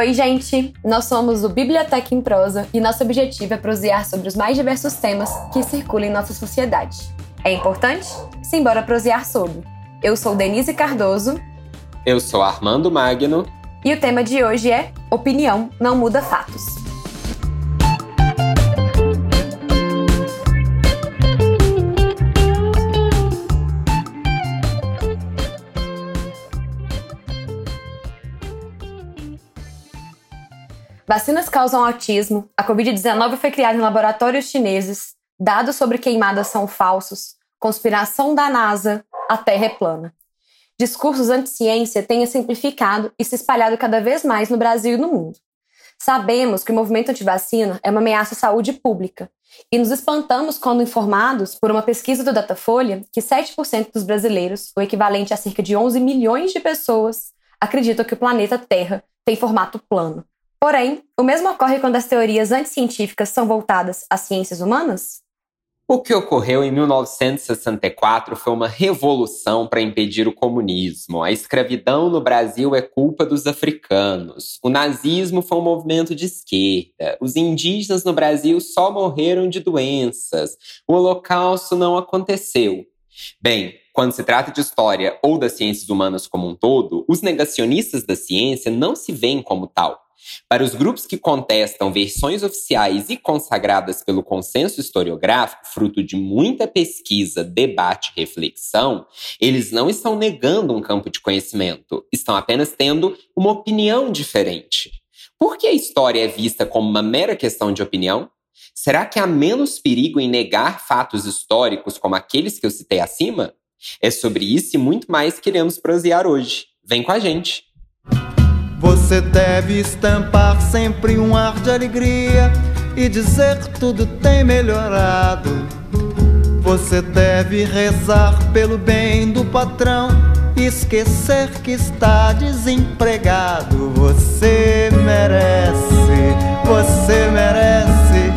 Oi, gente! Nós somos o Biblioteca em Prosa e nosso objetivo é prosear sobre os mais diversos temas que circulam em nossa sociedade. É importante? Simbora prosear sobre. Eu sou Denise Cardoso. Eu sou Armando Magno. E o tema de hoje é Opinião não muda fatos. Vacinas causam autismo, a Covid-19 foi criada em laboratórios chineses, dados sobre queimadas são falsos, conspiração da NASA, a Terra é plana. Discursos anti-ciência têm simplificado e se espalhado cada vez mais no Brasil e no mundo. Sabemos que o movimento anti-vacina é uma ameaça à saúde pública e nos espantamos quando informados por uma pesquisa do Datafolha que 7% dos brasileiros, o equivalente a cerca de 11 milhões de pessoas, acreditam que o planeta Terra tem formato plano. Porém, o mesmo ocorre quando as teorias anticientíficas são voltadas às ciências humanas? O que ocorreu em 1964 foi uma revolução para impedir o comunismo. A escravidão no Brasil é culpa dos africanos. O nazismo foi um movimento de esquerda. Os indígenas no Brasil só morreram de doenças. O Holocausto não aconteceu. Bem, quando se trata de história ou das ciências humanas como um todo, os negacionistas da ciência não se veem como tal. Para os grupos que contestam versões oficiais e consagradas pelo consenso historiográfico, fruto de muita pesquisa, debate e reflexão, eles não estão negando um campo de conhecimento, estão apenas tendo uma opinião diferente. Por que a história é vista como uma mera questão de opinião? Será que há menos perigo em negar fatos históricos como aqueles que eu citei acima? É sobre isso e muito mais que queremos prosear hoje. Vem com a gente! Você deve estampar sempre um ar de alegria e dizer tudo tem melhorado. Você deve rezar pelo bem do patrão e esquecer que está desempregado. Você merece, você merece.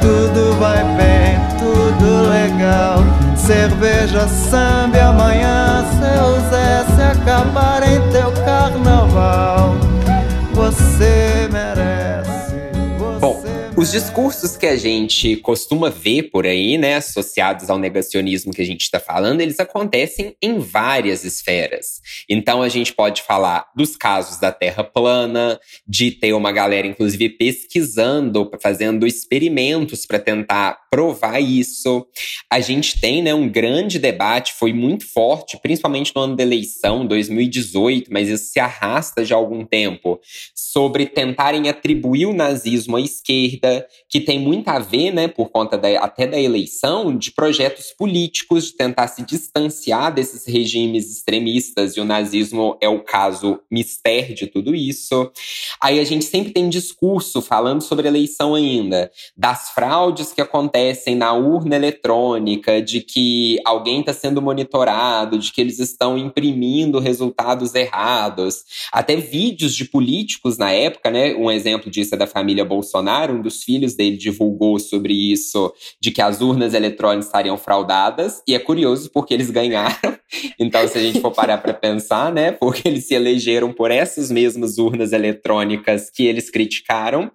Tudo vai bem, tudo legal. Cerveja, samba, amanhã seu Zé se acabar em teu carnaval você merece. Você Bom, os discursos que a gente costuma ver por aí, né, associados ao negacionismo que a gente está falando, eles acontecem em várias esferas. Então a gente pode falar dos casos da Terra plana, de ter uma galera, inclusive, pesquisando, fazendo experimentos para tentar provar isso. A gente tem, né, um grande debate, foi muito forte, principalmente no ano da eleição, 2018, mas isso se arrasta já há algum tempo, sobre tentarem atribuir o nazismo à esquerda que tem muito a ver, né, por conta da, até da eleição, de projetos políticos, de tentar se distanciar desses regimes extremistas, e o nazismo é o caso mister de tudo isso. Aí a gente sempre tem discurso falando sobre eleição ainda, das fraudes que acontecem na urna eletrônica, de que alguém está sendo monitorado, de que eles estão imprimindo resultados errados. Até vídeos de políticos na época, né? Um exemplo disso é da família Bolsonaro, um dos filhos dele divulgou sobre isso, de que as urnas eletrônicas estariam fraudadas, e é curioso porque eles ganharam. Então, se a gente for parar para pensar, né, porque eles se elegeram por essas mesmas urnas eletrônicas que eles criticaram.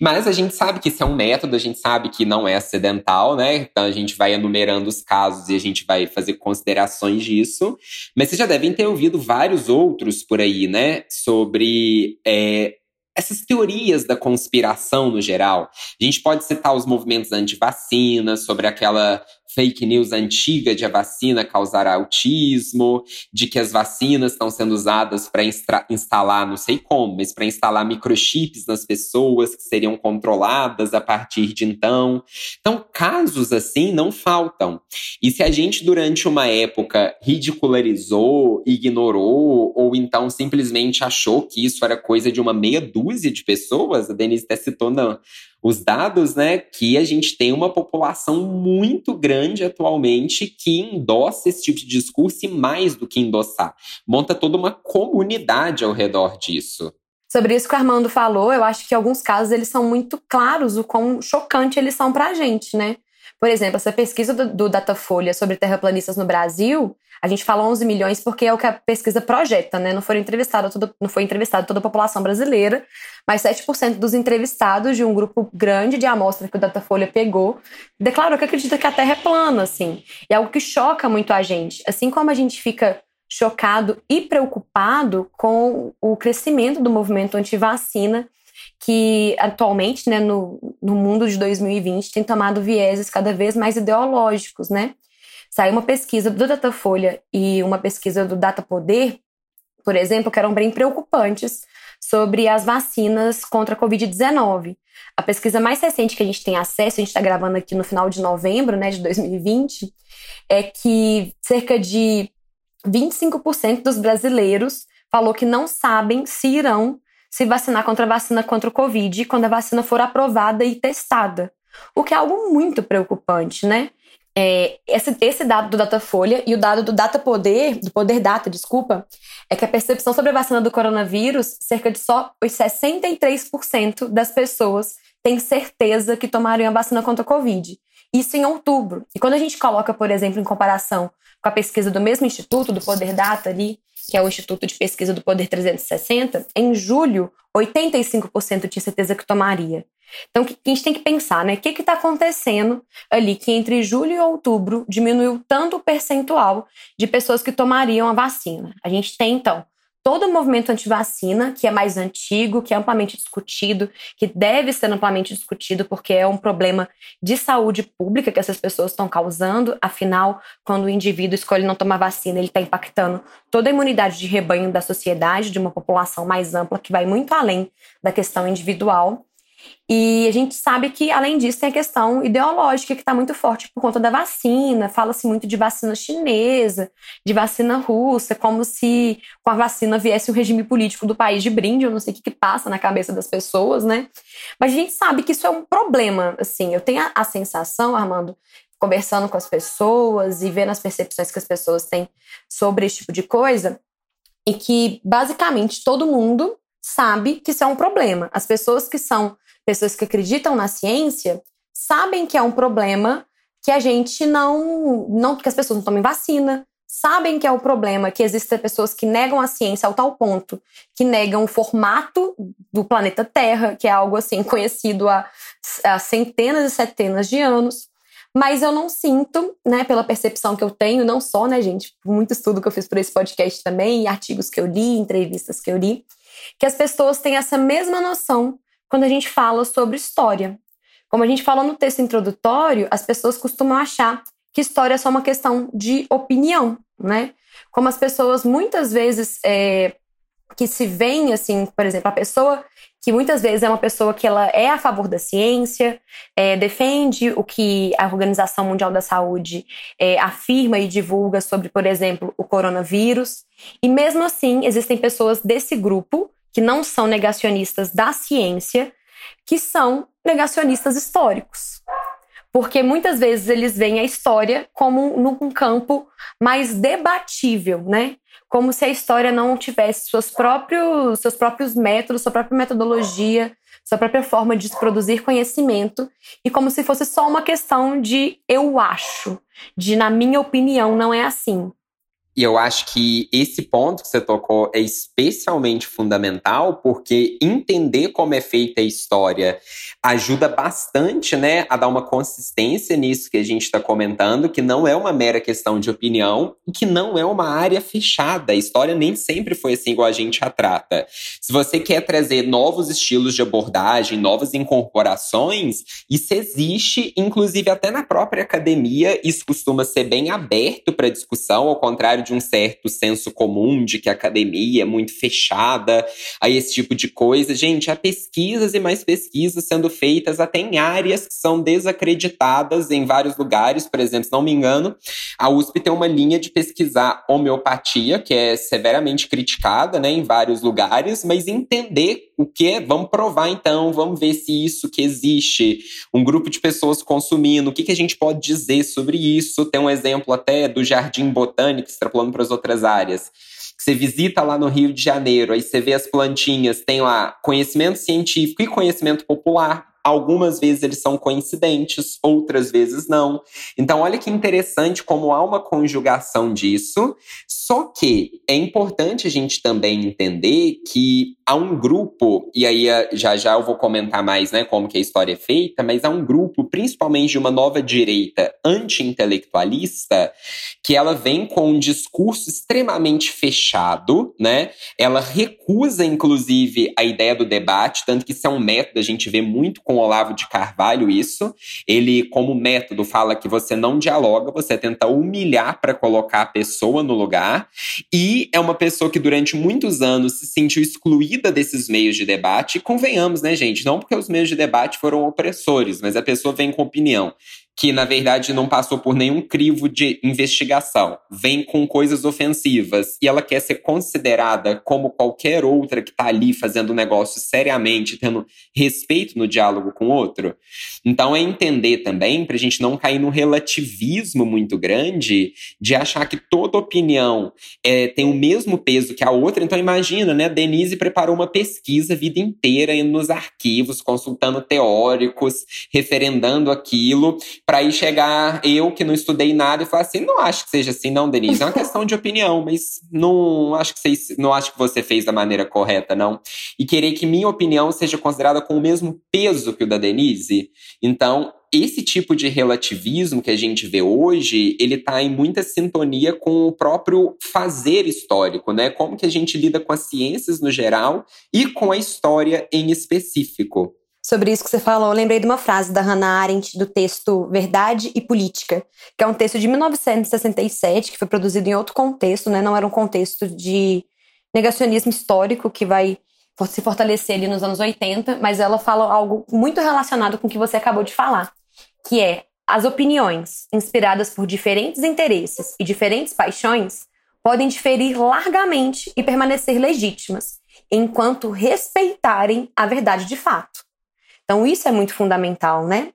Mas a gente sabe que isso é um método, a gente sabe que não é acidental, né? Então a gente vai enumerando os casos e a gente vai fazer considerações disso. Mas vocês já devem ter ouvido vários outros por aí, né? Sobre é, essas teorias da conspiração no geral. A gente pode citar os movimentos anti-vacina, sobre aquela fake news antiga de a vacina causar autismo, de que as vacinas estão sendo usadas para instalar, não sei como, mas para instalar microchips nas pessoas que seriam controladas a partir de então. Então, casos assim não faltam. E se a gente, durante uma época, ridicularizou, ignorou, ou então simplesmente achou que isso era coisa de uma meia dúzia de pessoas, a Denise até citou não, os dados, né, que a gente tem uma população muito grande atualmente que endossa esse tipo de discurso e mais do que endossar, monta toda uma comunidade ao redor disso. Sobre isso que o Armando falou, eu acho que em alguns casos eles são muito claros o quão chocante eles são pra gente, né? Por exemplo, essa pesquisa do, do Datafolha sobre terraplanistas no Brasil, a gente fala 11 milhões porque é o que a pesquisa projeta, né? Não, foram entrevistado todo, não foi entrevistado toda a população brasileira, mas 7% dos entrevistados de um grupo grande de amostra que o Datafolha pegou declarou que acredita que a Terra é plana, assim. E é algo que choca muito a gente. Assim como a gente fica chocado e preocupado com o crescimento do movimento anti-vacina, que atualmente, né, no, no mundo de 2020, tem tomado vieses cada vez mais ideológicos, né? Saiu uma pesquisa do Datafolha e uma pesquisa do Data Poder, por exemplo, que eram bem preocupantes sobre as vacinas contra a Covid-19. A pesquisa mais recente que a gente tem acesso, a gente está gravando aqui no final de novembro né, de 2020, é que cerca de 25% dos brasileiros falou que não sabem se irão se vacinar contra a vacina contra o Covid quando a vacina for aprovada e testada. O que é algo muito preocupante, né? É, esse, esse, dado do Datafolha e o dado do Data Poder, do Poder Data, desculpa, é que a percepção sobre a vacina do coronavírus, cerca de só os 63% das pessoas têm certeza que tomariam a vacina contra o Covid. Isso em outubro. E quando a gente coloca, por exemplo, em comparação com a pesquisa do mesmo instituto, do Poder Data ali, que é o Instituto de Pesquisa do Poder 360, em julho, 85% tinha certeza que tomaria. Então, a gente tem que pensar, né? O que está acontecendo ali que entre julho e outubro diminuiu tanto o percentual de pessoas que tomariam a vacina? A gente tem, então, todo o movimento anti-vacina, que é mais antigo, que é amplamente discutido, que deve ser amplamente discutido, porque é um problema de saúde pública que essas pessoas estão causando. Afinal, quando o indivíduo escolhe não tomar vacina, ele está impactando toda a imunidade de rebanho da sociedade, de uma população mais ampla, que vai muito além da questão individual. E a gente sabe que, além disso, tem a questão ideológica que está muito forte por conta da vacina. Fala-se muito de vacina chinesa, de vacina russa, como se com a vacina viesse o regime político do país de brinde. Eu não sei o que, que passa na cabeça das pessoas, né? Mas a gente sabe que isso é um problema. Assim, eu tenho a, a sensação, Armando, conversando com as pessoas e vendo as percepções que as pessoas têm sobre esse tipo de coisa, e que basicamente todo mundo sabe que isso é um problema. As pessoas que são pessoas que acreditam na ciência sabem que é um problema que a gente não, não que as pessoas não tomem vacina, sabem que é o um problema que existem pessoas que negam a ciência ao tal ponto que negam o formato do planeta Terra, que é algo assim conhecido há, há centenas e centenas de anos. Mas eu não sinto, né, pela percepção que eu tenho, não só, né, gente, muito estudo que eu fiz por esse podcast também, artigos que eu li, entrevistas que eu li, que as pessoas têm essa mesma noção quando a gente fala sobre história. Como a gente falou no texto introdutório, as pessoas costumam achar que história é só uma questão de opinião, né? Como as pessoas muitas vezes é, que se veem assim, por exemplo, a pessoa que muitas vezes é uma pessoa que ela é a favor da ciência, é, defende o que a Organização Mundial da Saúde é, afirma e divulga sobre, por exemplo, o coronavírus. E mesmo assim, existem pessoas desse grupo que não são negacionistas da ciência, que são negacionistas históricos. Porque muitas vezes eles veem a história como num campo mais debatível, né? Como se a história não tivesse seus próprios, seus próprios métodos, sua própria metodologia, sua própria forma de produzir conhecimento, e como se fosse só uma questão de eu acho, de na minha opinião não é assim. E eu acho que esse ponto que você tocou é especialmente fundamental, porque entender como é feita a história ajuda bastante, né, a dar uma consistência nisso que a gente está comentando, que não é uma mera questão de opinião e que não é uma área fechada. A história nem sempre foi assim igual a gente a trata. Se você quer trazer novos estilos de abordagem, novas incorporações, isso existe, inclusive até na própria academia, isso costuma ser bem aberto para discussão, ao contrário de um certo senso comum de que a academia é muito fechada a esse tipo de coisa. Gente, há pesquisas e mais pesquisas sendo feitas até em áreas que são desacreditadas em vários lugares. Por exemplo, se não me engano, a USP tem uma linha de pesquisar homeopatia, que é severamente criticada né, em vários lugares, mas entender o que vamos provar então, vamos ver se isso que existe, um grupo de pessoas consumindo, o que, que a gente pode dizer sobre isso. Tem um exemplo até do Jardim Botânico, extrapolando para as outras áreas. Você visita lá no Rio de Janeiro, aí você vê as plantinhas, tem lá conhecimento científico e conhecimento popular algumas vezes eles são coincidentes, outras vezes não. Então, olha que interessante como há uma conjugação disso. Só que é importante a gente também entender que há um grupo, e aí eh, já já eu vou comentar mais né, como que a história é feita, mas há um grupo, principalmente de uma nova direita anti-intelectualista, que ela vem com um discurso extremamente fechado, né? Ela recusa, inclusive, a ideia do debate, tanto que isso é um método, a gente vê muito com Olavo de Carvalho isso. Ele, como método, fala que você não dialoga, você tenta humilhar para colocar a pessoa no lugar. E é uma pessoa que durante muitos anos se sentiu excluída desses meios de debate. Convenhamos, né, gente? Não porque os meios de debate foram opressores, mas a pessoa vem com opinião que na verdade não passou por nenhum crivo de investigação, vem com coisas ofensivas e ela quer ser considerada como qualquer outra que está ali fazendo o negócio seriamente, tendo respeito no diálogo com o outro. Então é entender também, para a gente não cair num relativismo muito grande, de achar que toda opinião é, tem o mesmo peso que a outra. Então imagina, né? Denise preparou uma pesquisa a vida inteira indo nos arquivos, consultando teóricos, referendando aquilo para aí chegar eu que não estudei nada e falar assim, não acho que seja assim, não, Denise. É uma questão de opinião, mas não acho que você, não acho que você fez da maneira correta, não. E querer que minha opinião seja considerada com o mesmo peso que o da Denise. Então, esse tipo de relativismo que a gente vê hoje, ele está em muita sintonia com o próprio fazer histórico, né? Como que a gente lida com as ciências no geral e com a história em específico sobre isso que você falou, eu lembrei de uma frase da Hannah Arendt do texto Verdade e Política, que é um texto de 1967 que foi produzido em outro contexto, né? Não era um contexto de negacionismo histórico que vai se fortalecer ali nos anos 80, mas ela fala algo muito relacionado com o que você acabou de falar, que é as opiniões inspiradas por diferentes interesses e diferentes paixões podem diferir largamente e permanecer legítimas, enquanto respeitarem a verdade de fato. Então, isso é muito fundamental, né?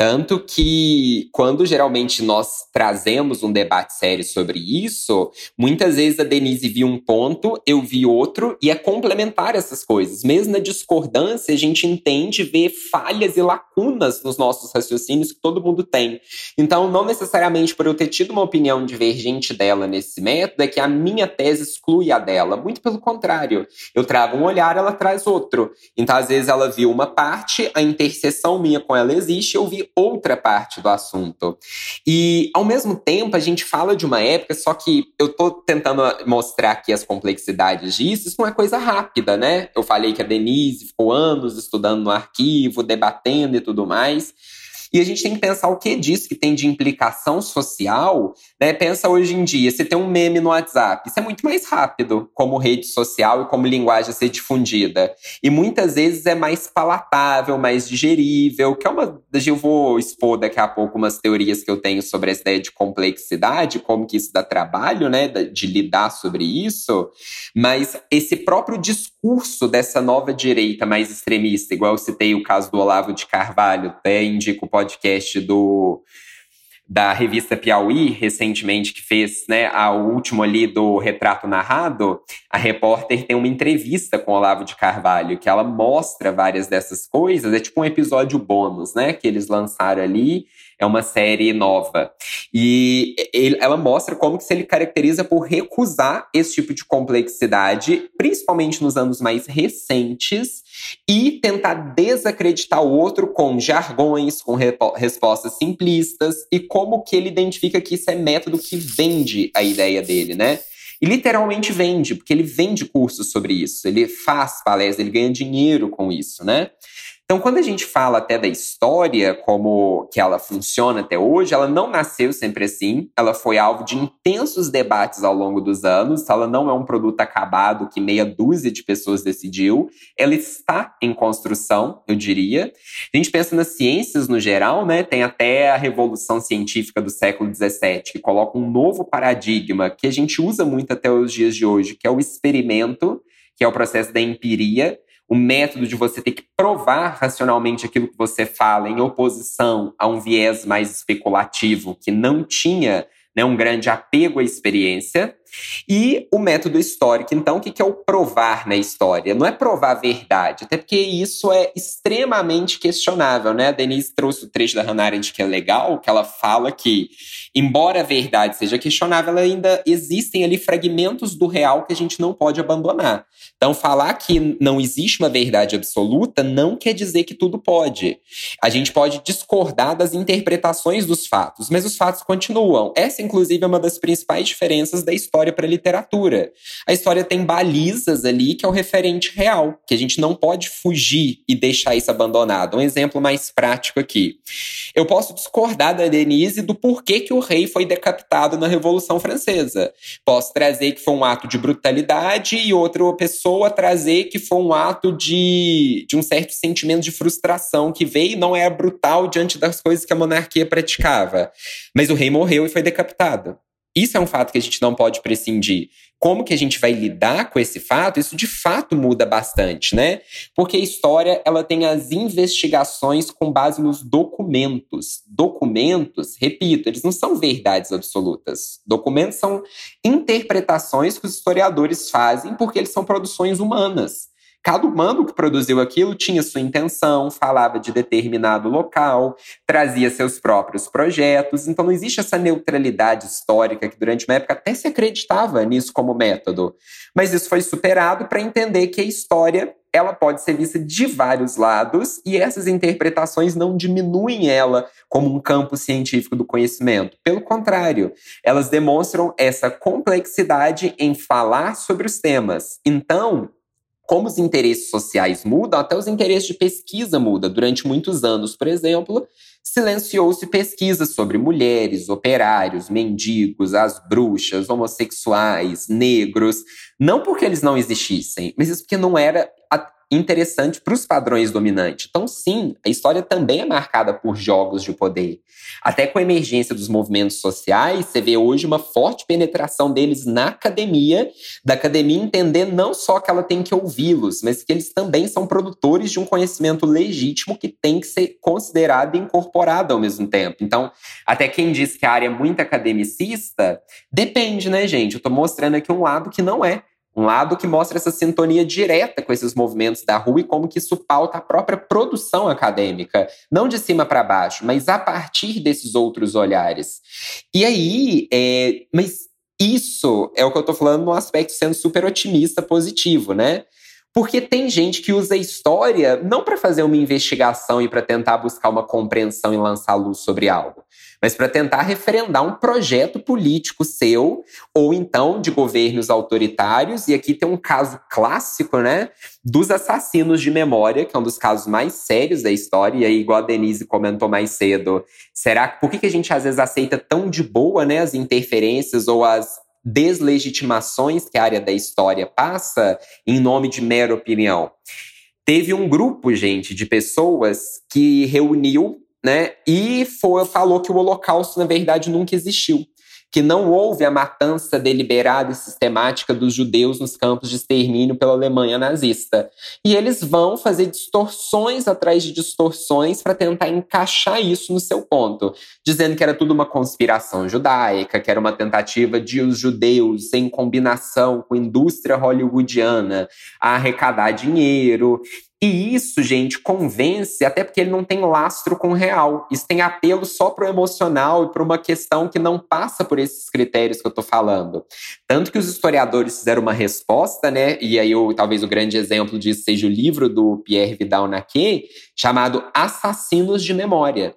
Tanto que, quando geralmente nós trazemos um debate sério sobre isso, muitas vezes a Denise viu um ponto, eu vi outro, e é complementar essas coisas. Mesmo na discordância, a gente entende ver falhas e lacunas nos nossos raciocínios que todo mundo tem. Então, não necessariamente por eu ter tido uma opinião divergente dela nesse método, é que a minha tese exclui a dela. Muito pelo contrário. Eu trago um olhar, ela traz outro. Então, às vezes, ela viu uma parte, a interseção minha com ela existe, eu vi outra parte do assunto. E, ao mesmo tempo, a gente fala de uma época, só que eu tô tentando mostrar aqui as complexidades disso, isso não é coisa rápida, né? Eu falei que a Denise ficou anos estudando no arquivo, debatendo e tudo mais. E a gente tem que pensar o que disso que tem de implicação social, né? Pensa hoje em dia, você tem um meme no WhatsApp, isso é muito mais rápido como rede social e como linguagem a ser difundida. E muitas vezes é mais palatável, mais digerível, que é uma. Eu vou expor daqui a pouco umas teorias que eu tenho sobre essa ideia de complexidade, como que isso dá trabalho, né? De lidar sobre isso. Mas esse próprio discurso dessa nova direita mais extremista, igual eu citei o caso do Olavo de Carvalho, até indico o podcast do da revista Piauí, recentemente, que fez né, a, último ali do Retrato Narrado, a repórter tem uma entrevista com Olavo de Carvalho, que ela mostra várias dessas coisas. É tipo um episódio bônus, né? Que eles lançaram ali. É uma série nova. E ele, ela mostra como que se ele caracteriza por recusar esse tipo de complexidade, principalmente nos anos mais recentes, e tentar desacreditar o outro com jargões, com respostas simplistas e como que ele identifica que isso é método que vende a ideia dele, né? E literalmente vende, porque ele vende cursos sobre isso, ele faz palestras, ele ganha dinheiro com isso, né? Então, quando a gente fala até da história, como que ela funciona até hoje, ela não nasceu sempre assim. Ela foi alvo de intensos debates ao longo dos anos. Ela não é um produto acabado que meia dúzia de pessoas decidiu. Ela está em construção, eu diria. A gente pensa nas ciências no geral, né? Tem até a revolução científica do século XVII, que coloca um novo paradigma que a gente usa muito até os dias de hoje, que é o experimento, que é o processo da empiria o método de você ter que provar racionalmente aquilo que você fala em oposição a um viés mais especulativo que não tinha né, um grande apego à experiência. E o método histórico, então, o que é o provar na história? Não é provar a verdade, até porque isso é extremamente questionável, né? A Denise trouxe o trecho da Hannah Arendt que é legal, que ela fala que, embora a verdade seja questionável, ainda existem ali fragmentos do real que a gente não pode abandonar. Então, falar que não existe uma verdade absoluta não quer dizer que tudo pode. A gente pode discordar das interpretações dos fatos, mas os fatos continuam. Essa, inclusive, é uma das principais diferenças da história para a literatura. A história tem balizas ali que é o referente real, que a gente não pode fugir e deixar isso abandonado. Um exemplo mais prático aqui. Eu posso discordar da Denise do porquê que o rei foi decapitado na Revolução Francesa. Posso trazer que foi um ato de brutalidade e outra pessoa trazer que foi um ato de, de um certo sentimento de frustração que veio e não era brutal diante das coisas que a monarquia praticava. Mas o rei morreu e foi decapitado. Isso é um fato que a gente não pode prescindir. Como que a gente vai lidar com esse fato? Isso de fato muda bastante, né? Porque a história, ela tem as investigações com base nos documentos. Documentos, repito, eles não são verdades absolutas. Documentos são interpretações que os historiadores fazem porque eles são produções humanas. Cada humano que produziu aquilo tinha sua intenção, falava de determinado local, trazia seus próprios projetos. Então não existe essa neutralidade histórica que durante uma época até se acreditava nisso como método. Mas isso foi superado para entender que a história ela pode ser vista de vários lados e essas interpretações não diminuem ela como um campo científico do conhecimento. Pelo contrário, elas demonstram essa complexidade em falar sobre os temas. Então, como os interesses sociais mudam, até os interesses de pesquisa mudam. Durante muitos anos, por exemplo, silenciou-se pesquisas sobre mulheres, operários, mendigos, as bruxas, homossexuais, negros. Não porque eles não existissem, mas isso porque não era interessante para os padrões dominantes. Então, sim, a história também é marcada por jogos de poder. Até com a emergência dos movimentos sociais, você vê hoje uma forte penetração deles na academia, da academia entender não só que ela tem que ouvi-los, mas que eles também são produtores de um conhecimento legítimo que tem que ser considerado e incorporado ao mesmo tempo. Então, até quem diz que a área é muito academicista, depende, né, gente? Eu estou mostrando aqui um lado que não é. Um lado que mostra essa sintonia direta com esses movimentos da rua e como que isso pauta a própria produção acadêmica, não de cima para baixo, mas a partir desses outros olhares. E aí, é, mas isso é o que eu estou falando no aspecto sendo super otimista, positivo, né? Porque tem gente que usa a história não para fazer uma investigação e para tentar buscar uma compreensão e lançar luz sobre algo, mas para tentar referendar um projeto político seu ou então de governos autoritários. E aqui tem um caso clássico, né, dos assassinos de memória, que é um dos casos mais sérios da história. E aí, igual a Denise comentou mais cedo, será que por que a gente às vezes aceita tão de boa, né, as interferências ou as deslegitimações que a área da história passa em nome de mera opinião. Teve um grupo, gente, de pessoas que reuniu, né, e foi, falou que o Holocausto, na verdade, nunca existiu que não houve a matança deliberada e sistemática dos judeus nos campos de extermínio pela Alemanha nazista. E eles vão fazer distorções atrás de distorções para tentar encaixar isso no seu ponto, dizendo que era tudo uma conspiração judaica, que era uma tentativa de os judeus, em combinação com a indústria hollywoodiana, arrecadar dinheiro. E isso, gente, convence, até porque ele não tem lastro com o real. Isso tem apelo só para o emocional e para uma questão que não passa por esses critérios que eu estou falando. Tanto que os historiadores fizeram uma resposta, né? E aí, eu, talvez o grande exemplo disso seja o livro do Pierre Vidal-Naquet, chamado Assassinos de Memória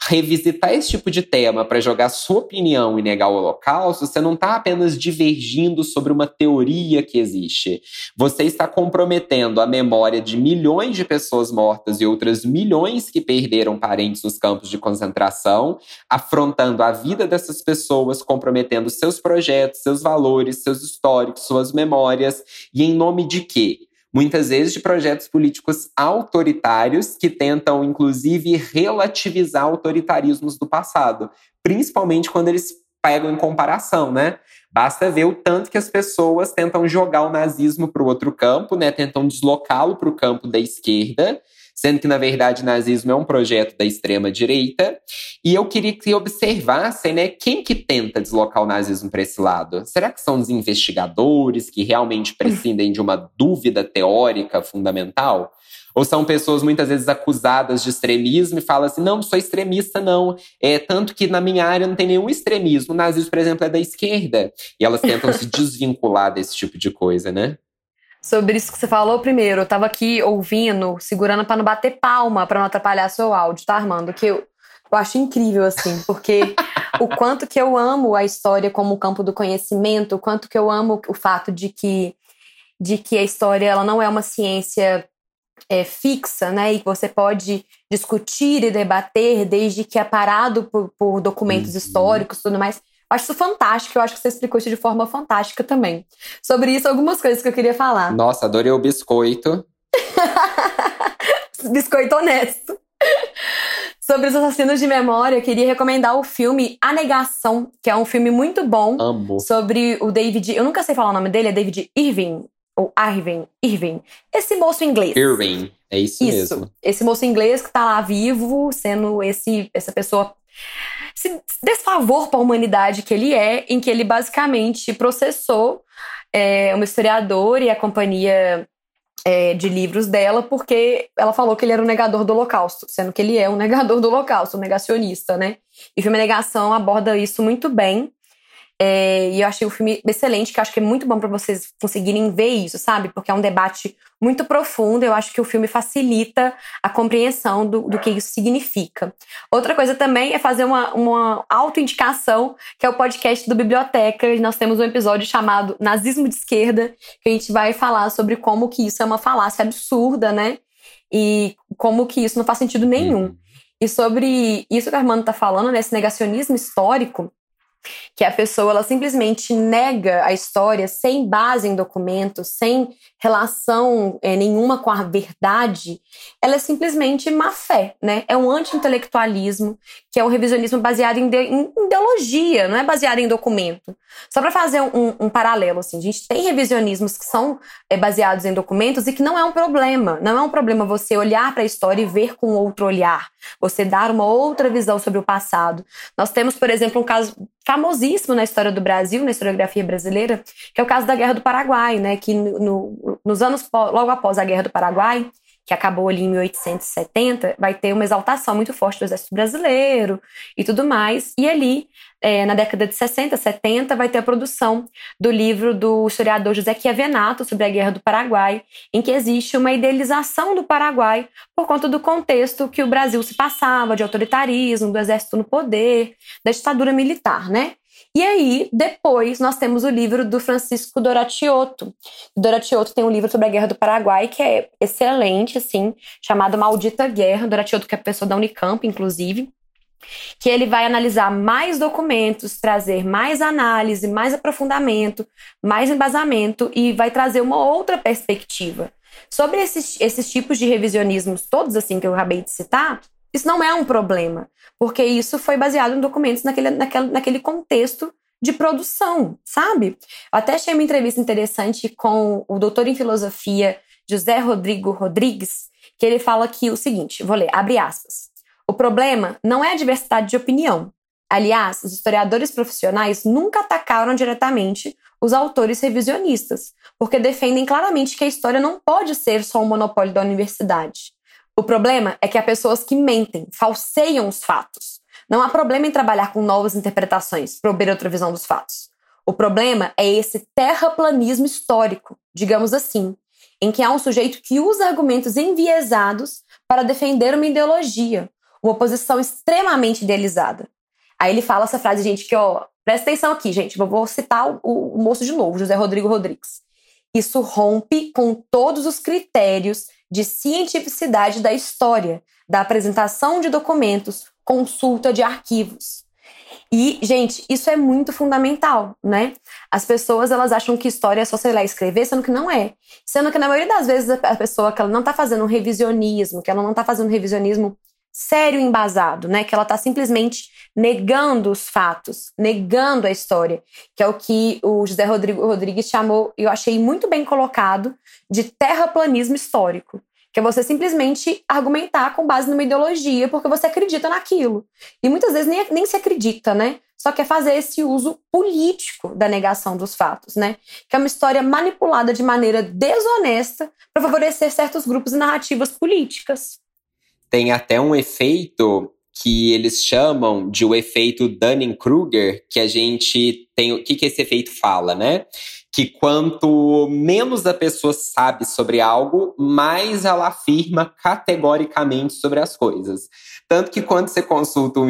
revisitar esse tipo de tema para jogar sua opinião e negar o Holocausto, você não está apenas divergindo sobre uma teoria que existe. Você está comprometendo a memória de milhões de pessoas mortas e outras milhões que perderam parentes nos campos de concentração, afrontando a vida dessas pessoas, comprometendo seus projetos, seus valores, seus históricos, suas memórias, e em nome de quê? Muitas vezes de projetos políticos autoritários que tentam, inclusive, relativizar autoritarismos do passado, principalmente quando eles pegam em comparação, né? Basta ver o tanto que as pessoas tentam jogar o nazismo para o outro campo, né? Tentam deslocá-lo para o campo da esquerda, sendo que, na verdade, nazismo é um projeto da extrema-direita. E eu queria que observassem né, quem que tenta deslocar o nazismo para esse lado. Será que são os investigadores que realmente prescindem de uma dúvida teórica fundamental? Ou são pessoas muitas vezes acusadas de extremismo e falam assim: não, não sou extremista, não. É tanto que na minha área não tem nenhum extremismo. O nazismo, por exemplo, é da esquerda. E elas tentam se desvincular desse tipo de coisa, né? Sobre isso que você falou primeiro, eu tava aqui ouvindo, segurando para não bater palma, para não atrapalhar seu áudio, tá, Armando? Que eu, eu acho incrível, assim, porque o quanto que eu amo a história como campo do conhecimento, o quanto que eu amo o fato de que, de que a história ela não é uma ciência é, fixa, né? E que você pode discutir e debater desde que é parado por, por documentos uhum. históricos e tudo mais. Acho isso fantástico, eu acho que você explicou isso de forma fantástica também. Sobre isso, algumas coisas que eu queria falar. Nossa, adorei o biscoito. biscoito honesto. Sobre os assassinos de memória, eu queria recomendar o filme A Negação, que é um filme muito bom. Amo. Sobre o David. Eu nunca sei falar o nome dele, é David Irving ou Irving, Irving, esse moço inglês. Irving, é isso, isso mesmo. Esse moço inglês que tá lá vivo, sendo esse essa pessoa esse desfavor para a humanidade que ele é, em que ele basicamente processou é, uma historiadora e a companhia é, de livros dela, porque ela falou que ele era um negador do Holocausto, sendo que ele é um negador do Holocausto, um negacionista, né? E o filme Negação aborda isso muito bem. É, e eu achei o filme excelente, que acho que é muito bom para vocês conseguirem ver isso, sabe? Porque é um debate muito profundo. Eu acho que o filme facilita a compreensão do, do que isso significa. Outra coisa também é fazer uma, uma autoindicação, que é o podcast do Biblioteca. Nós temos um episódio chamado Nazismo de Esquerda, que a gente vai falar sobre como que isso é uma falácia absurda, né? E como que isso não faz sentido nenhum. Uhum. E sobre isso que a Armando tá falando, né, esse negacionismo histórico, que a pessoa ela simplesmente nega a história sem base em documentos, sem relação é, nenhuma com a verdade, ela é simplesmente má fé, né? É um anti-intelectualismo, que é um revisionismo baseado em, de, em, ideologia, não é baseado em documento. Só para fazer um, um, paralelo, assim, a gente tem revisionismos que são é, baseados em documentos e que não é um problema. Não é um problema você olhar para a história e ver com outro olhar, você dar uma outra visão sobre o passado. Nós temos, por exemplo, um caso famosíssimo na história do Brasil, na historiografia brasileira, que é o caso da Guerra do Paraguai, né? Que no, nos anos logo após a Guerra do Paraguai, que acabou ali em 1870, vai ter uma exaltação muito forte do exército brasileiro e tudo mais. E ali, é, na década de 60, 70, vai ter a produção do livro do historiador José Chiavenato sobre a Guerra do Paraguai, em que existe uma idealização do Paraguai por conta do contexto que o Brasil se passava, de autoritarismo, do exército no poder, da ditadura militar, né? E aí, depois, nós temos o livro do Francisco Doratiotto. Doratiotto tem um livro sobre a Guerra do Paraguai que é excelente, assim, chamado Maldita Guerra. Doratiotto, que é pessoa da Unicamp, inclusive. Que ele vai analisar mais documentos, trazer mais análise, mais aprofundamento, mais embasamento e vai trazer uma outra perspectiva. Sobre esses, esses tipos de revisionismos, todos assim que eu acabei de citar, isso não é um problema, porque isso foi baseado em documentos naquele, naquele, naquele contexto de produção, sabe? Eu até achei uma entrevista interessante com o doutor em filosofia José Rodrigo Rodrigues, que ele fala aqui o seguinte, vou ler, abre aspas. O problema não é a diversidade de opinião. Aliás, os historiadores profissionais nunca atacaram diretamente os autores revisionistas, porque defendem claramente que a história não pode ser só um monopólio da universidade. O problema é que há pessoas que mentem, falseiam os fatos. Não há problema em trabalhar com novas interpretações para obter outra visão dos fatos. O problema é esse terraplanismo histórico, digamos assim, em que há um sujeito que usa argumentos enviesados para defender uma ideologia, uma posição extremamente idealizada. Aí ele fala essa frase, gente, que, ó, presta atenção aqui, gente, vou citar o, o moço de novo, José Rodrigo Rodrigues. Isso rompe com todos os critérios de cientificidade da história, da apresentação de documentos, consulta de arquivos. E, gente, isso é muito fundamental, né? As pessoas, elas acham que história é só, sei lá, escrever, sendo que não é. Sendo que, na maioria das vezes, a pessoa que ela não está fazendo um revisionismo, que ela não está fazendo um revisionismo sério e embasado, né? Que ela está simplesmente negando os fatos, negando a história, que é o que o José Rodrigo Rodrigues chamou, eu achei muito bem colocado, de terraplanismo histórico, Que é você simplesmente argumentar com base numa ideologia, porque você acredita naquilo. E muitas vezes nem, nem se acredita, né? Só quer fazer esse uso político da negação dos fatos, né? Que é uma história manipulada de maneira desonesta para favorecer certos grupos e narrativas políticas. Tem até um efeito que eles chamam de o efeito Dunning-Kruger, que a gente tem. O que, que esse efeito fala, né? Que quanto menos a pessoa sabe sobre algo, mais ela afirma categoricamente sobre as coisas. Tanto que quando você consulta um,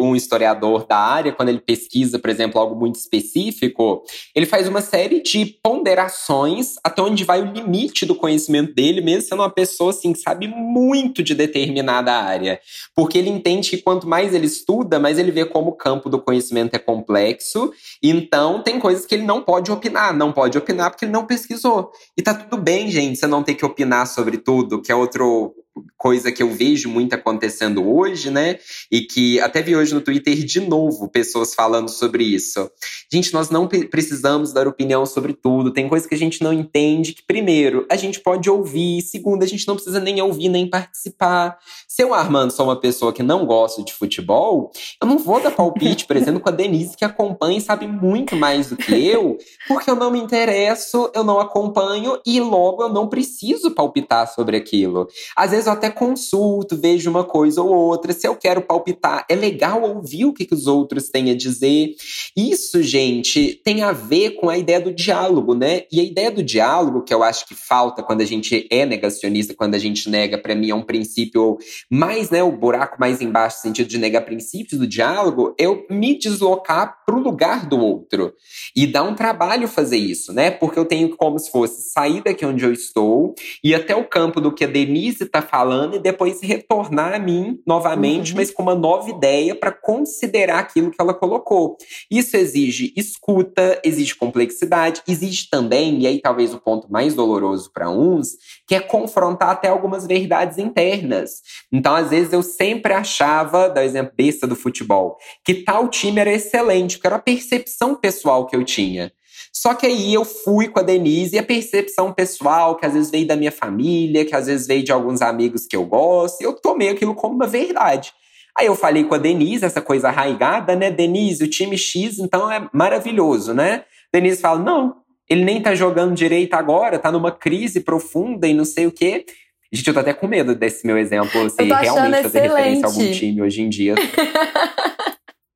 um historiador da área, quando ele pesquisa, por exemplo, algo muito específico, ele faz uma série de ponderações até onde vai o limite do conhecimento dele, mesmo sendo uma pessoa assim, que sabe muito de determinada área. Porque ele entende que quanto mais ele estuda, mais ele vê como o campo do conhecimento é complexo. Então, tem coisas que ele não pode opinar. Não pode opinar porque ele não pesquisou. E tá tudo bem, gente, você não ter que opinar sobre tudo, que é outro coisa que eu vejo muito acontecendo hoje, né? E que até vi hoje no Twitter de novo pessoas falando sobre isso. Gente, nós não precisamos dar opinião sobre tudo. Tem coisas que a gente não entende que primeiro, a gente pode ouvir, segundo, a gente não precisa nem ouvir nem participar. Se eu Armando sou uma pessoa que não gosta de futebol, eu não vou dar palpite, por exemplo, com a Denise que acompanha e sabe muito mais do que eu, porque eu não me interesso, eu não acompanho e logo eu não preciso palpitar sobre aquilo. Às vezes eu até consulto, vejo uma coisa ou outra. Se eu quero palpitar, é legal ouvir o que, que os outros têm a dizer. Isso, gente, tem a ver com a ideia do diálogo, né? E a ideia do diálogo, que eu acho que falta quando a gente é negacionista, quando a gente nega, para mim é um princípio mais, né, o buraco mais embaixo, no sentido de negar princípios do diálogo, é eu me deslocar pro lugar do outro. E dá um trabalho fazer isso, né? Porque eu tenho como se fosse sair daqui onde eu estou e até o campo do que a Denise tá falando e depois retornar a mim novamente, uhum. mas com uma nova ideia para considerar aquilo que ela colocou. Isso exige escuta, exige complexidade, exige também, e aí talvez o ponto mais doloroso para uns, que é confrontar até algumas verdades internas. Então, às vezes, eu sempre achava, da exemplo besta do futebol, que tal time era excelente, porque era a percepção pessoal que eu tinha. Só que aí eu fui com a Denise e a percepção pessoal, que às vezes veio da minha família, que às vezes veio de alguns amigos que eu gosto, eu tomei aquilo como uma verdade. Aí eu falei com a Denise, essa coisa arraigada, né? Denise, o time X então é maravilhoso, né? Denise fala: não, ele nem tá jogando direito agora, tá numa crise profunda e não sei o quê. Gente, eu tô até com medo desse meu exemplo, se realmente fazer referência a algum time hoje em dia.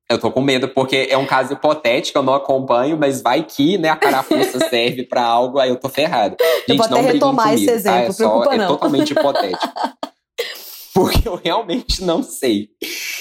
Eu tô com medo, porque é um caso hipotético, eu não acompanho, mas vai que, né, a carapuça serve para algo, aí eu tô ferrado. Gente, eu vou não até retomar comigo, esse exemplo, tá? é, só, é totalmente hipotético. porque eu realmente não sei.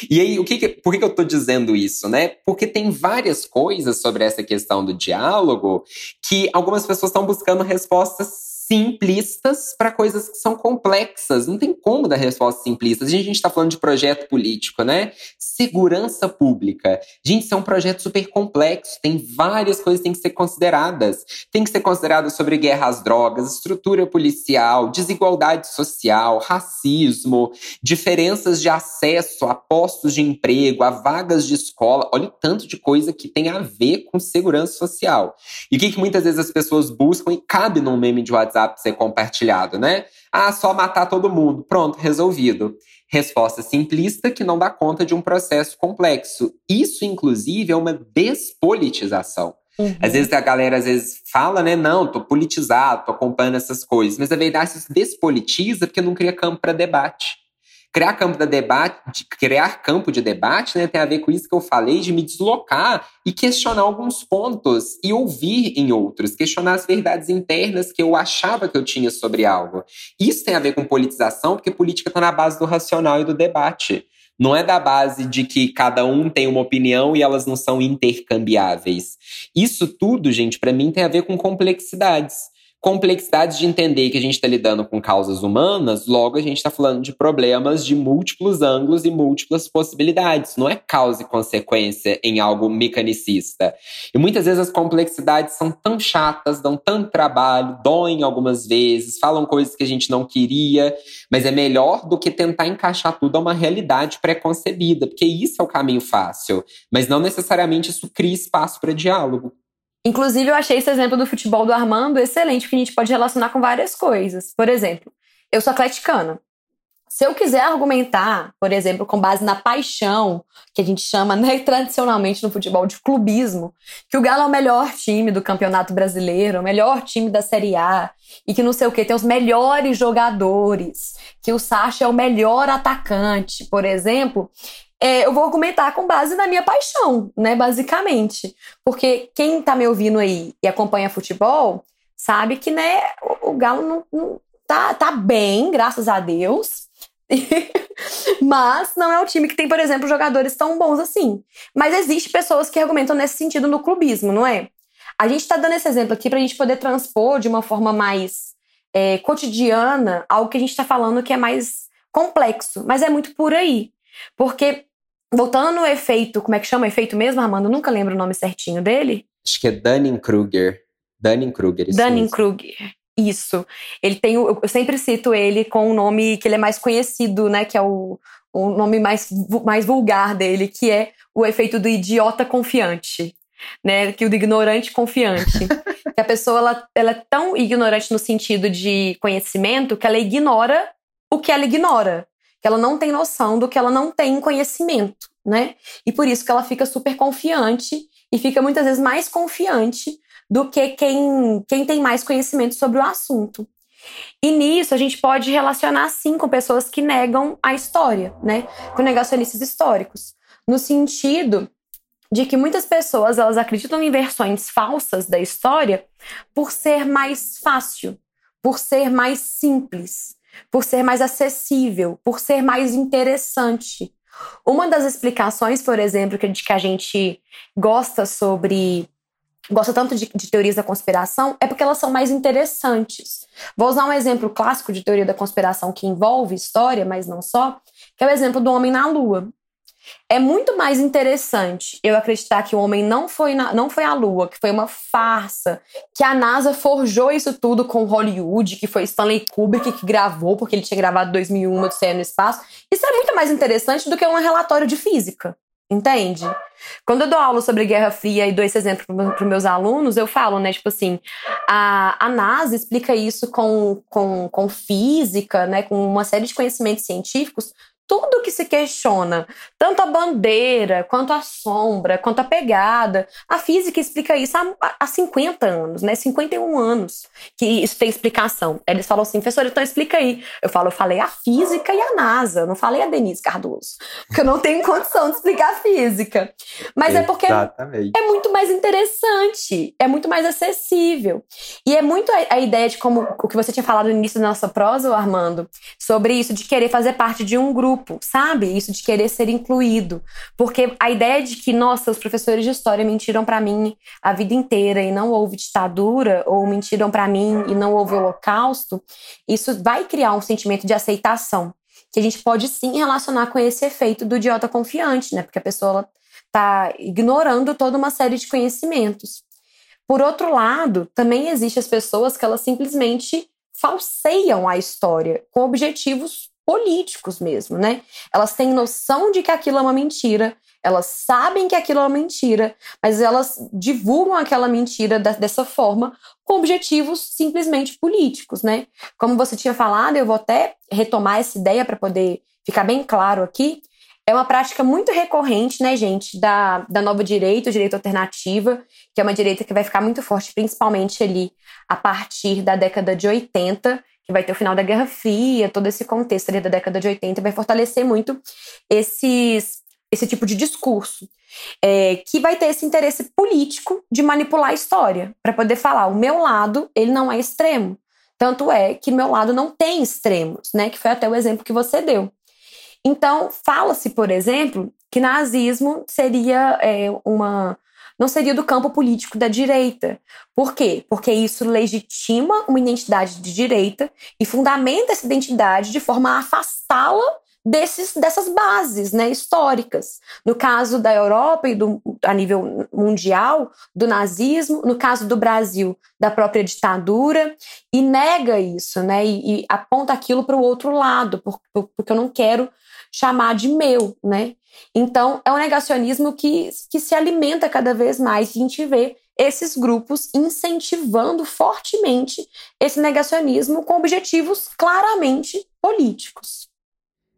E aí, o que, que por que, que eu tô dizendo isso, né? Porque tem várias coisas sobre essa questão do diálogo que algumas pessoas estão buscando respostas simplistas para coisas que são complexas. Não tem como dar respostas simplistas. A gente está falando de projeto político, né? Segurança pública. Gente, isso é um projeto super complexo. Tem várias coisas que têm que ser consideradas. Tem que ser considerado sobre guerra às drogas, estrutura policial, desigualdade social, racismo, diferenças de acesso a postos de emprego, a vagas de escola. Olha o tanto de coisa que tem a ver com segurança social. E o que, que muitas vezes as pessoas buscam e cabe num meme de WhatsApp WhatsApp ser compartilhado, né? Ah, só matar todo mundo. Pronto, resolvido. Resposta simplista que não dá conta de um processo complexo. Isso, inclusive, é uma despolitização. Uhum. Às vezes a galera às vezes fala, né? Não, tô politizado, tô acompanhando essas coisas. Mas a verdade se despolitiza porque não cria campo para debate. Criar campo, de debate, criar campo de debate né, tem a ver com isso que eu falei, de me deslocar e questionar alguns pontos e ouvir em outros, questionar as verdades internas que eu achava que eu tinha sobre algo. Isso tem a ver com politização, porque política está na base do racional e do debate. Não é da base de que cada um tem uma opinião e elas não são intercambiáveis. Isso tudo, gente, para mim tem a ver com complexidades complexidades de entender que a gente está lidando com causas humanas, logo a gente está falando de problemas de múltiplos ângulos e múltiplas possibilidades. Não é causa e consequência em algo mecanicista. E muitas vezes as complexidades são tão chatas, dão tanto trabalho, doem algumas vezes, falam coisas que a gente não queria, mas é melhor do que tentar encaixar tudo a uma realidade pré-concebida, porque isso é o caminho fácil, mas não necessariamente isso cria espaço para diálogo. Inclusive, eu achei esse exemplo do futebol do Armando excelente, porque a gente pode relacionar com várias coisas. Por exemplo, Eu sou atleticana. Se eu quiser argumentar, por exemplo, com base na paixão, que a gente chama né, tradicionalmente no futebol de clubismo, que o Galo é o melhor time do Campeonato Brasileiro, o melhor time da Série A, e que não sei o que, tem os melhores jogadores, que o Sacha é o melhor atacante, por exemplo, é, eu vou argumentar com base na minha paixão, né, basicamente. Porque quem tá me ouvindo aí e acompanha futebol sabe que, né, o, o Galo não, não tá, tá bem, graças a Deus. Mas não é um time que tem, por exemplo, jogadores tão bons assim. Mas existe pessoas que argumentam nesse sentido no clubismo, não é? A gente está dando esse exemplo aqui para a gente poder transpor de uma forma mais é, cotidiana algo que a gente está falando que é mais complexo, mas é muito por aí. Porque, voltando no efeito, como é que chama o efeito mesmo, Armando? Eu nunca lembro o nome certinho dele. Acho que é Dunning-Kruger. Dunning-Kruger. Dunning-Kruger. Isso. Ele tem, eu sempre cito ele com o nome que ele é mais conhecido, né? Que é o, o nome mais, mais vulgar dele, que é o efeito do idiota confiante. Né, que o do ignorante confiante. que a pessoa ela, ela é tão ignorante no sentido de conhecimento que ela ignora o que ela ignora. Ela não tem noção do que ela não tem conhecimento, né? E por isso que ela fica super confiante e fica muitas vezes mais confiante do que quem, quem tem mais conhecimento sobre o assunto. E nisso a gente pode relacionar sim com pessoas que negam a história, né? Com negacionistas históricos, no sentido de que muitas pessoas elas acreditam em versões falsas da história por ser mais fácil, por ser mais simples, por ser mais acessível, por ser mais interessante. Uma das explicações, por exemplo, que a gente gosta sobre gosta tanto de, de, teorias da conspiração é porque elas são mais interessantes. Vou usar um exemplo clássico de teoria da conspiração que envolve história, mas não só, que é o exemplo do homem na Lua. É muito mais interessante eu acreditar que o homem não foi, na, não foi à Lua, que foi uma farsa, que a NASA forjou isso tudo com Hollywood, que foi Stanley Kubrick que gravou, porque ele tinha gravado 2001 Odisseia no Espaço. Isso é muito mais interessante do que um relatório de física. Entende? Quando eu dou aula sobre Guerra Fria e dou esse exemplo para os meus alunos, eu falo, né? Tipo assim, a, a NASA explica isso com, com, com física, né? Com uma série de conhecimentos científicos tudo que se questiona, tanto a bandeira, quanto a sombra, quanto a pegada. A física explica isso há, há 50 anos, né? 51 anos que isso tem explicação. Eles falam assim, professor, então explica aí. Eu falo, eu falei a física e a NASA, não falei a Denise Cardoso, porque eu não tenho condição de explicar a física. Mas é porque é muito mais interessante, é muito mais acessível. E é muito a, a ideia de como o que você tinha falado no início da nossa prosa, Armando, sobre isso de querer fazer parte de um grupo grupo, sabe? Isso de querer ser incluído. Porque a ideia de que, nossa, os professores de história mentiram para mim a vida inteira e não houve ditadura, ou mentiram para mim e não houve holocausto, isso vai criar um sentimento de aceitação. Que a gente pode sim relacionar com esse efeito do idiota confiante, né? Porque a pessoa está ignorando toda uma série de conhecimentos. Por outro lado, também existem as pessoas que elas simplesmente falseiam a história com objetivos políticos mesmo, né? Elas têm noção de que aquilo é uma mentira, elas sabem que aquilo é uma mentira, mas elas divulgam aquela mentira dessa forma com objetivos simplesmente políticos, né? Como você tinha falado, eu vou até retomar essa ideia para poder ficar bem claro aqui. É uma prática muito recorrente, né, gente, da, da nova direita, direita alternativa, que é uma direita que vai ficar muito forte, principalmente ali a partir da década de 80, que vai ter o final da Guerra Fria, todo esse contexto ali da década de 80, vai fortalecer muito esses, esse tipo de discurso. É, que vai ter esse interesse político de manipular a história, para poder falar: o meu lado, ele não é extremo. Tanto é que meu lado não tem extremos, né? Que foi até o exemplo que você deu. Então, fala-se, por exemplo, que nazismo seria é, uma não seria do campo político da direita. Por quê? Porque isso legitima uma identidade de direita e fundamenta essa identidade de forma a afastá-la desses, dessas bases né, históricas. No caso da Europa e do, a nível mundial, do nazismo, no caso do Brasil, da própria ditadura, e nega isso, né, e, e aponta aquilo para o outro lado, porque eu não quero chamar de meu, né? Então, é um negacionismo que, que se alimenta cada vez mais. A gente vê esses grupos incentivando fortemente esse negacionismo com objetivos claramente políticos.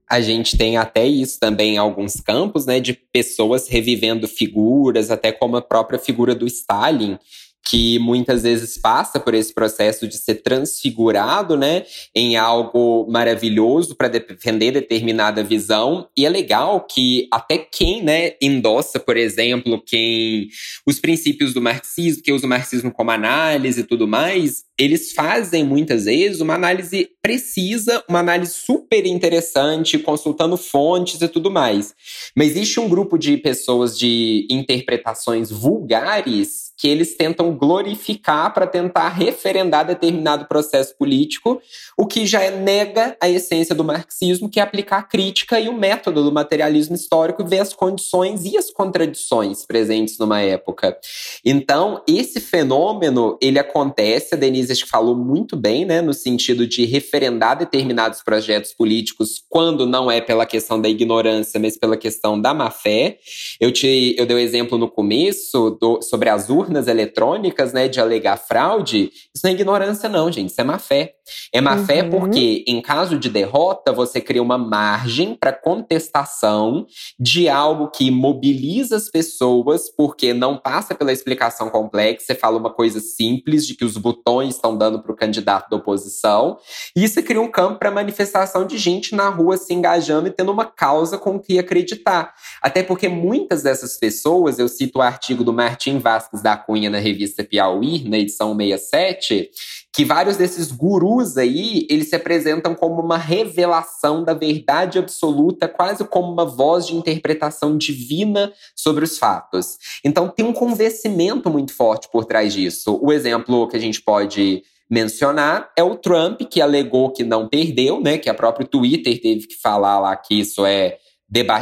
A gente tem até isso também em alguns campos, né, de pessoas revivendo figuras, até como a própria figura do Stalin, que muitas vezes passa por esse processo de ser transfigurado, né, em algo maravilhoso para defender determinada visão. E é legal que até quem, né, endossa, por exemplo, quem os princípios do marxismo, que usa o marxismo como análise e tudo mais, eles fazem muitas vezes uma análise precisa, uma análise super interessante, consultando fontes e tudo mais. Mas existe um grupo de pessoas de interpretações vulgares que eles tentam glorificar para tentar referendar determinado processo político, o que já nega a essência do marxismo, que é aplicar a crítica e o método do materialismo histórico, ver as condições e as contradições presentes numa época. Então, esse fenômeno, ele acontece, a Denise acho que falou muito bem, né, no sentido de referendar determinados projetos políticos quando não é pela questão da ignorância, mas pela questão da má fé. Eu te eu dei o um exemplo no começo do, sobre as urnas urnas eletrônicas, né, de alegar fraude, isso não é ignorância, não, gente. Isso é má fé. É má uhum. fé porque, em caso de derrota, você cria uma margem para contestação de algo que mobiliza as pessoas, porque não passa pela explicação complexa. Você fala uma coisa simples de que os botões estão dando para o candidato da oposição. E isso cria um campo para manifestação de gente na rua se engajando e tendo uma causa com que acreditar. Até porque muitas dessas pessoas, eu cito o artigo do Martim Vasques da Cunha na revista Piauí, na edição 67, que vários desses gurus aí, eles se apresentam como uma revelação da verdade absoluta, quase como uma voz de interpretação divina sobre os fatos. Então tem um convencimento muito forte por trás disso. O exemplo que a gente pode mencionar é o Trump, que alegou que não perdeu, né? Que a própria Twitter teve que falar lá que isso é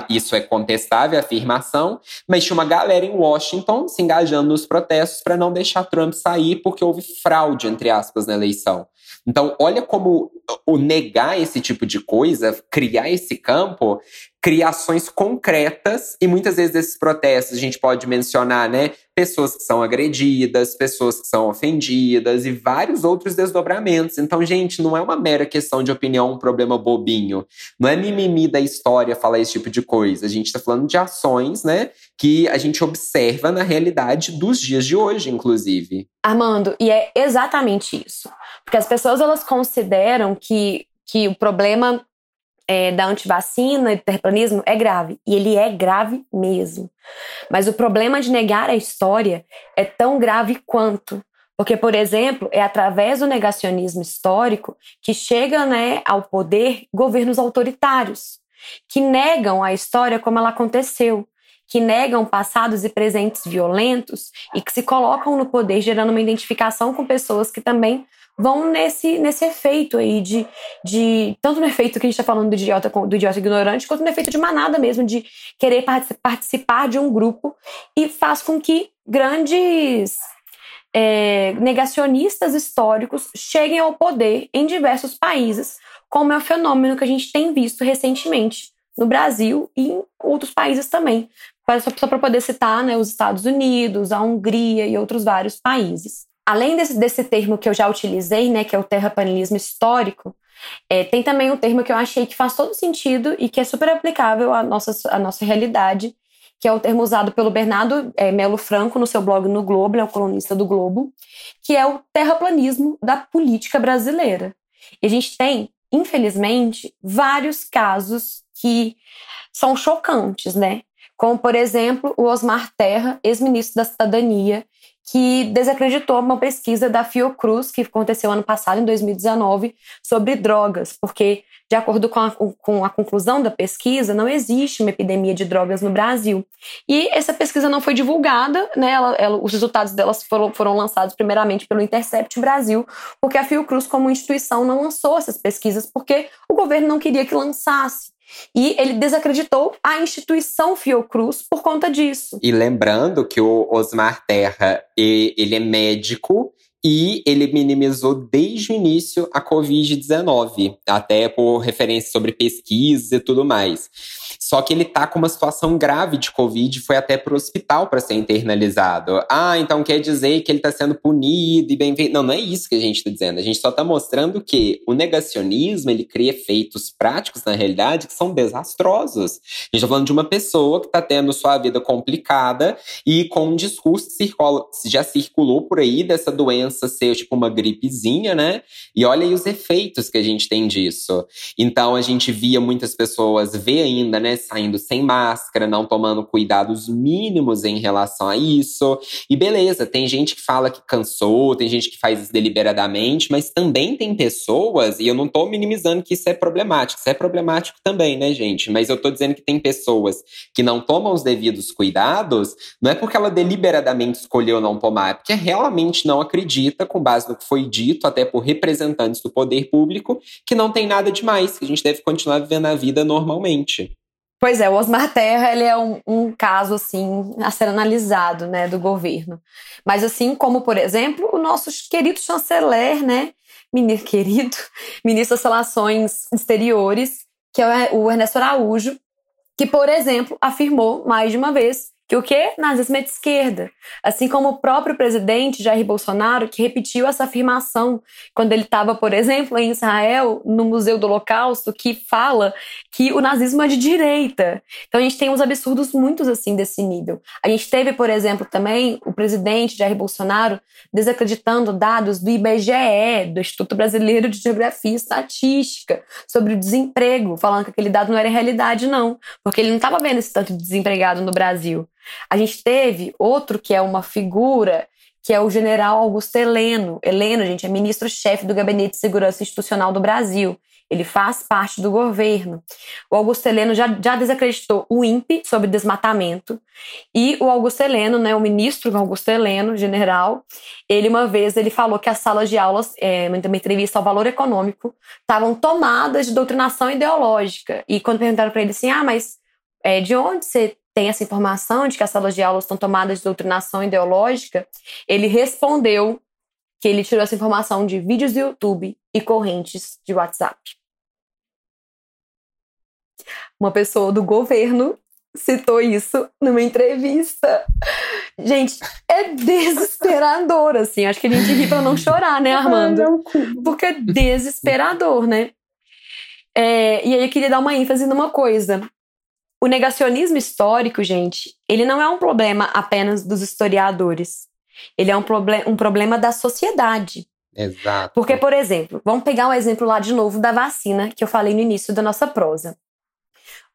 isso é contestável, a afirmação, mas tinha uma galera em Washington se engajando nos protestos para não deixar Trump sair porque houve fraude, entre aspas, na eleição. Então, olha como o negar esse tipo de coisa, criar esse campo, criações concretas e muitas vezes esses protestos a gente pode mencionar, né, pessoas que são agredidas, pessoas que são ofendidas e vários outros desdobramentos. Então, gente, não é uma mera questão de opinião, um problema bobinho. Não é mimimi da história falar esse tipo de coisa. A gente está falando de ações, né, que a gente observa na realidade dos dias de hoje, inclusive. Armando, e é exatamente isso. Porque as pessoas elas consideram que que o problema é, da antivacina e do terraplanismo é grave. E ele é grave mesmo. Mas o problema de negar a história é tão grave quanto. Porque, por exemplo, é através do negacionismo histórico que chega né, ao poder governos autoritários, que negam a história como ela aconteceu, que negam passados e presentes violentos e que se colocam no poder gerando uma identificação com pessoas que também vão nesse, nesse efeito aí de, de. Tanto no efeito que a gente está falando do idiota, do idiota ignorante, quanto no efeito de manada mesmo, de querer participar de um grupo e faz com que grandes é, negacionistas históricos cheguem ao poder em diversos países, como é o fenômeno que a gente tem visto recentemente no Brasil e em outros países também. Só para poder citar né, os Estados Unidos, a Hungria e outros vários países além desse, desse termo que eu já utilizei, né, que é o terraplanismo histórico, é, tem também um termo que eu achei que faz todo sentido e que é super aplicável à nossa, à nossa realidade, que é o termo usado pelo Bernardo é, Melo Franco no seu blog no Globo, ele é o colunista do Globo, que é o terraplanismo da política brasileira. E a gente tem, infelizmente, vários casos que são chocantes, né? Como, por exemplo, o Osmar Terra, ex-ministro da Cidadania, que desacreditou uma pesquisa da Fiocruz, que aconteceu ano passado, em 2019, sobre drogas, porque, de acordo com a, com a conclusão da pesquisa, não existe uma epidemia de drogas no Brasil. E essa pesquisa não foi divulgada, né? Ela, ela, os resultados delas foram, foram lançados primeiramente pelo Intercept Brasil, porque a Fiocruz, como instituição, não lançou essas pesquisas, porque o governo não queria que lançasse. E ele desacreditou a instituição Fiocruz por conta disso. E lembrando que o Osmar Terra, ele é médico e ele minimizou desde o início a Covid-19, até por referência sobre pesquisas e tudo mais. Só que ele tá com uma situação grave de Covid, foi até pro hospital para ser internalizado. Ah, então quer dizer que ele tá sendo punido e bem feito. Não, não é isso que a gente tá dizendo. A gente só tá mostrando que o negacionismo, ele cria efeitos práticos, na realidade, que são desastrosos. A gente tá falando de uma pessoa que tá tendo sua vida complicada e com um discurso que circula, já circulou por aí dessa doença ser tipo uma gripezinha, né? E olha aí os efeitos que a gente tem disso. Então a gente via muitas pessoas, vê ainda, né? Saindo sem máscara, não tomando cuidados mínimos em relação a isso. E beleza, tem gente que fala que cansou, tem gente que faz isso deliberadamente, mas também tem pessoas, e eu não tô minimizando que isso é problemático, isso é problemático também, né, gente? Mas eu tô dizendo que tem pessoas que não tomam os devidos cuidados, não é porque ela deliberadamente escolheu não tomar, é porque realmente não acredita, com base no que foi dito, até por representantes do poder público, que não tem nada demais, que a gente deve continuar vivendo a vida normalmente. Pois é, o Osmar Terra ele é um, um, caso assim a ser analisado, né, do governo. Mas assim como, por exemplo, o nosso querido chanceler, né, ministro querido, ministro das Relações Exteriores, que é o Ernesto Araújo, que, por exemplo, afirmou mais de uma vez que o quê? Nazismo é de esquerda. Assim como o próprio presidente Jair Bolsonaro, que repetiu essa afirmação quando ele estava, por exemplo, em Israel, no Museu do Holocausto, que fala que o nazismo é de direita. Então a gente tem uns absurdos muitos assim desse nível. A gente teve, por exemplo, também o presidente Jair Bolsonaro desacreditando dados do IBGE, do Instituto Brasileiro de Geografia e Estatística, sobre o desemprego, falando que aquele dado não era realidade, não, porque ele não estava vendo esse tanto de desempregado no Brasil. A gente teve outro que é uma figura, que é o general Augusto Heleno. Heleno, gente, é ministro-chefe do Gabinete de Segurança Institucional do Brasil. Ele faz parte do governo. O Augusto Heleno já, já desacreditou o INPE sobre desmatamento. E o Augusto Heleno, né, o ministro Augusto Heleno, general, ele uma vez ele falou que as salas de aulas, é, uma entrevista ao Valor Econômico, estavam tomadas de doutrinação ideológica. E quando perguntaram para ele assim, ah, mas é, de onde você tem essa informação de que as salas de aula estão tomadas de doutrinação ideológica, ele respondeu que ele tirou essa informação de vídeos do YouTube e correntes de WhatsApp. Uma pessoa do governo citou isso numa entrevista. Gente, é desesperador, assim. Acho que a gente ri pra não chorar, né, Armando? Porque é desesperador, né? É, e aí eu queria dar uma ênfase numa coisa. O negacionismo histórico, gente, ele não é um problema apenas dos historiadores. Ele é um, proble um problema da sociedade. Exato. Porque, por exemplo, vamos pegar um exemplo lá de novo da vacina que eu falei no início da nossa prosa.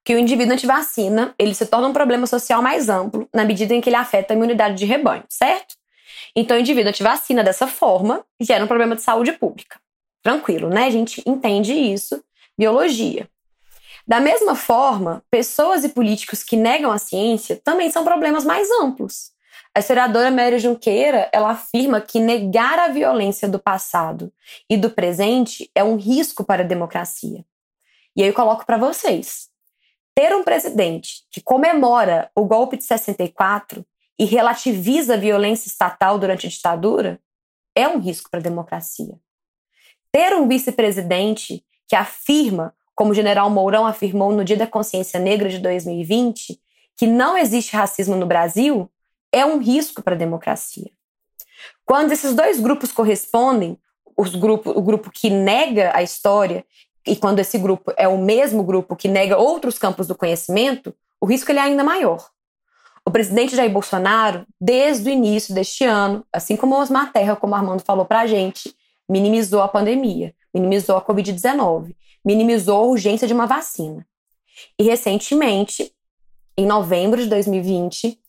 Que o indivíduo antivacina, ele se torna um problema social mais amplo na medida em que ele afeta a imunidade de rebanho, certo? Então, o indivíduo antivacina dessa forma gera um problema de saúde pública. Tranquilo, né? A gente entende isso, biologia. Da mesma forma, pessoas e políticos que negam a ciência também são problemas mais amplos. A historiadora Mary Junqueira, ela afirma que negar a violência do passado e do presente é um risco para a democracia. E aí eu coloco para vocês. Ter um presidente que comemora o golpe de 64 e relativiza a violência estatal durante a ditadura é um risco para a democracia. Ter um vice-presidente que afirma como o general Mourão afirmou no Dia da Consciência Negra de 2020, que não existe racismo no Brasil, é um risco para a democracia. Quando esses dois grupos correspondem, grupo, o grupo que nega a história e quando esse grupo é o mesmo grupo que nega outros campos do conhecimento, o risco ele é ainda maior. O presidente Jair Bolsonaro, desde o início deste ano, assim como Osmar Terra, como o Armando falou para a gente, minimizou a pandemia, minimizou a Covid-19 minimizou a urgência de uma vacina. E recentemente, em novembro de 2020,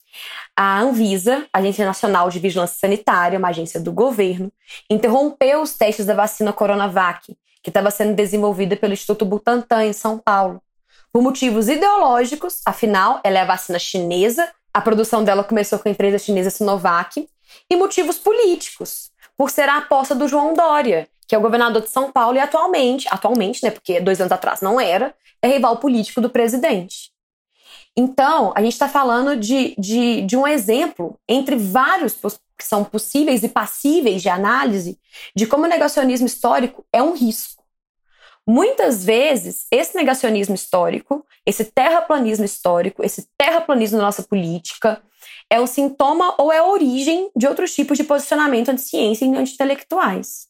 a Anvisa, Agência Nacional de Vigilância Sanitária, uma agência do governo, interrompeu os testes da vacina Coronavac, que estava sendo desenvolvida pelo Instituto Butantan, em São Paulo. Por motivos ideológicos, afinal, ela é a vacina chinesa, a produção dela começou com a empresa chinesa Sinovac, e motivos políticos, por ser a aposta do João Dória, que é o governador de São Paulo e atualmente, atualmente, né, porque dois anos atrás não era, é rival político do presidente. Então, a gente está falando de, de, de um exemplo entre vários que são possíveis e passíveis de análise de como o negacionismo histórico é um risco. Muitas vezes, esse negacionismo histórico, esse terraplanismo histórico, esse terraplanismo da nossa política, é o sintoma ou é a origem de outros tipos de posicionamento anti-ciência e anti-intelectuais.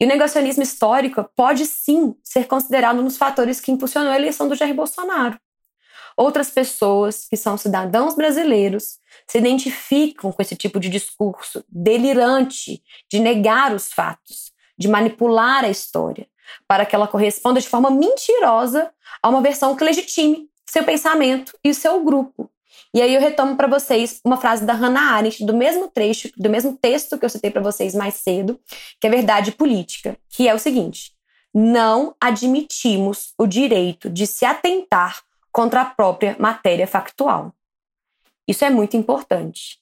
E o negacionismo histórico pode sim ser considerado um dos fatores que impulsionou a eleição do Jair Bolsonaro. Outras pessoas que são cidadãos brasileiros se identificam com esse tipo de discurso delirante de negar os fatos, de manipular a história, para que ela corresponda de forma mentirosa a uma versão que legitime seu pensamento e seu grupo. E aí eu retomo para vocês uma frase da Hannah Arendt, do mesmo trecho, do mesmo texto que eu citei para vocês mais cedo, que é verdade política, que é o seguinte: não admitimos o direito de se atentar contra a própria matéria factual. Isso é muito importante.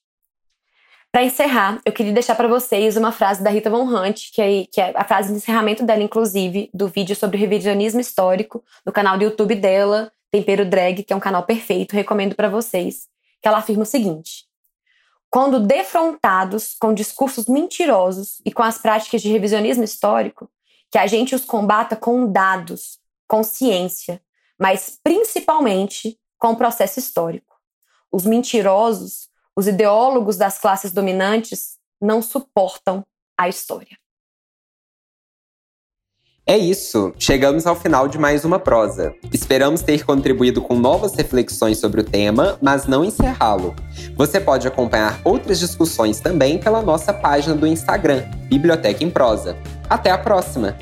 Para encerrar, eu queria deixar para vocês uma frase da Rita Von Hunt, que é, que é, a frase de encerramento dela, inclusive, do vídeo sobre revisionismo histórico, no canal do YouTube dela, Tempero Drag, que é um canal perfeito, recomendo para vocês, que ela afirma o seguinte: quando defrontados com discursos mentirosos e com as práticas de revisionismo histórico, que a gente os combata com dados, com ciência, mas principalmente com o processo histórico. Os mentirosos, os ideólogos das classes dominantes, não suportam a história. É isso, chegamos ao final de mais uma prosa. Esperamos ter contribuído com novas reflexões sobre o tema, mas não encerrá-lo. Você pode acompanhar outras discussões também pela nossa página do Instagram, Biblioteca em Prosa. Até a próxima!